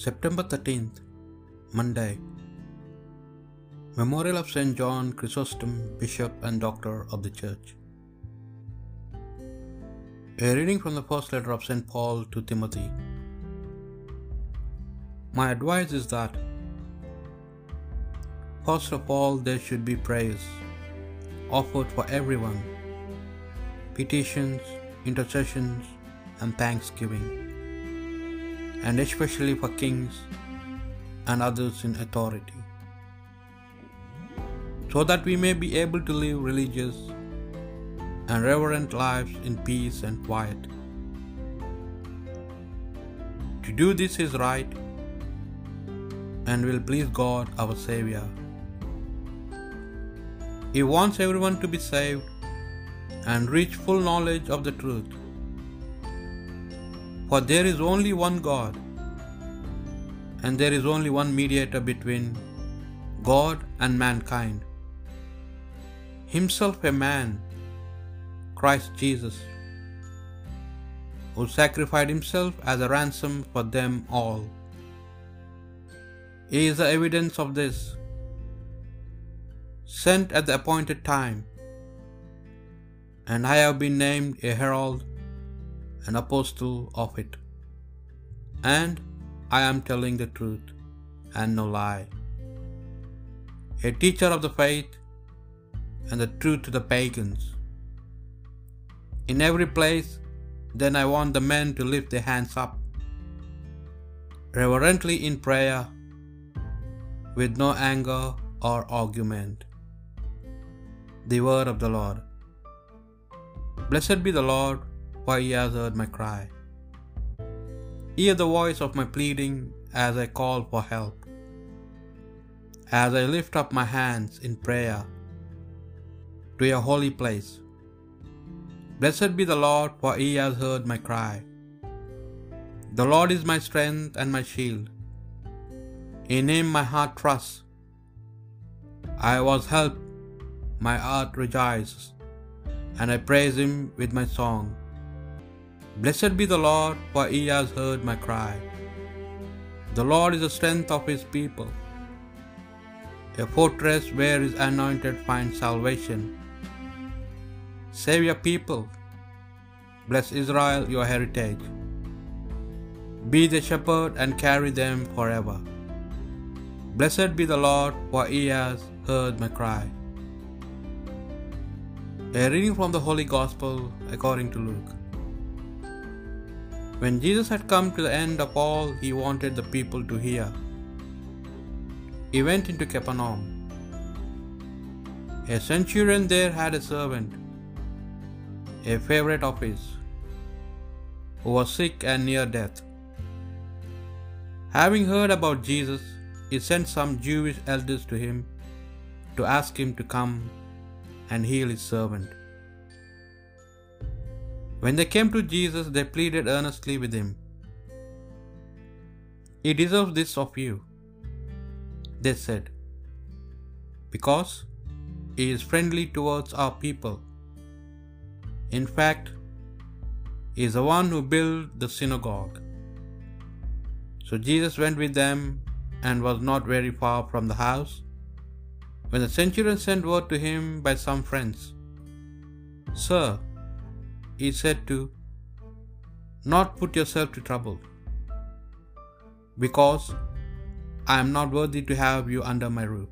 September 13th, Monday. Memorial of St. John Chrysostom, Bishop and Doctor of the Church. A reading from the first letter of St. Paul to Timothy. My advice is that, first of all, there should be praise offered for everyone, petitions, intercessions, and thanksgiving, and especially for kings and others in authority, so that we may be able to live religious and reverent lives in peace and quiet. To do this is right and will please God our Saviour. He wants everyone to be saved and reach full knowledge of the truth. For there is only one God, and there is only one mediator between God and mankind, Himself a man, Christ Jesus, who sacrificed Himself as a ransom for them all. He is the evidence of this, sent at the appointed time, and I have been named a herald an apostle of it. And I am telling the truth and no lie. A teacher of the faith and the truth to the pagans. In every place, then I want the men to lift their hands up, reverently in prayer, with no anger or argument. The word of the Lord. Blessed be the Lord for he has heard my cry. Hear the voice of my pleading as I call for help, as I lift up my hands in prayer to your holy place. Blessed be the Lord, for he has heard my cry. The Lord is my strength and my shield. In him my heart trusts. I was helped, my heart rejoices, and I praise him with my song. Blessed be the Lord, for he has heard my cry. The Lord is the strength of his people, a fortress where his anointed finds salvation. Save your people, bless Israel, your heritage. Be the shepherd and carry them forever. Blessed be the Lord, for he has heard my cry. A reading from the Holy Gospel according to Luke. When Jesus had come to the end of all he wanted the people to hear, he went into Capernaum. A centurion there had a servant, a favorite of his, who was sick and near death. Having heard about Jesus, he sent some Jewish elders to him to ask him to come and heal his servant. When they came to Jesus, they pleaded earnestly with him. He deserves this of you, they said, because he is friendly towards our people. In fact, he is the one who built the synagogue. So Jesus went with them and was not very far from the house when the centurion sent word to him by some friends Sir, he said to not put yourself to trouble, because I am not worthy to have you under my roof.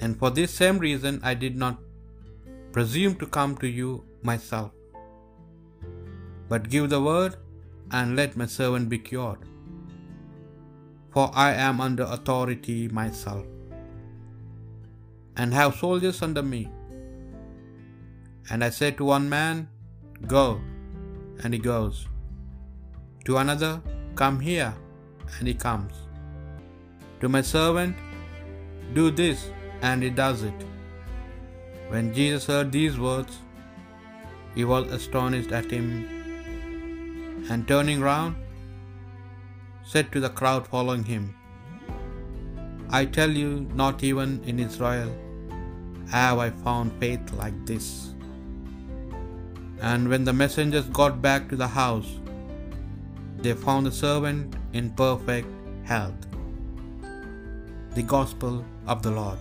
And for this same reason I did not presume to come to you myself, but give the word and let my servant be cured. For I am under authority myself, and have soldiers under me. And I said to one man, Go, and he goes. To another, Come here, and he comes. To my servant, Do this, and he does it. When Jesus heard these words, he was astonished at him, and turning round, said to the crowd following him, I tell you, not even in Israel have I found faith like this. And when the messengers got back to the house, they found the servant in perfect health. The Gospel of the Lord.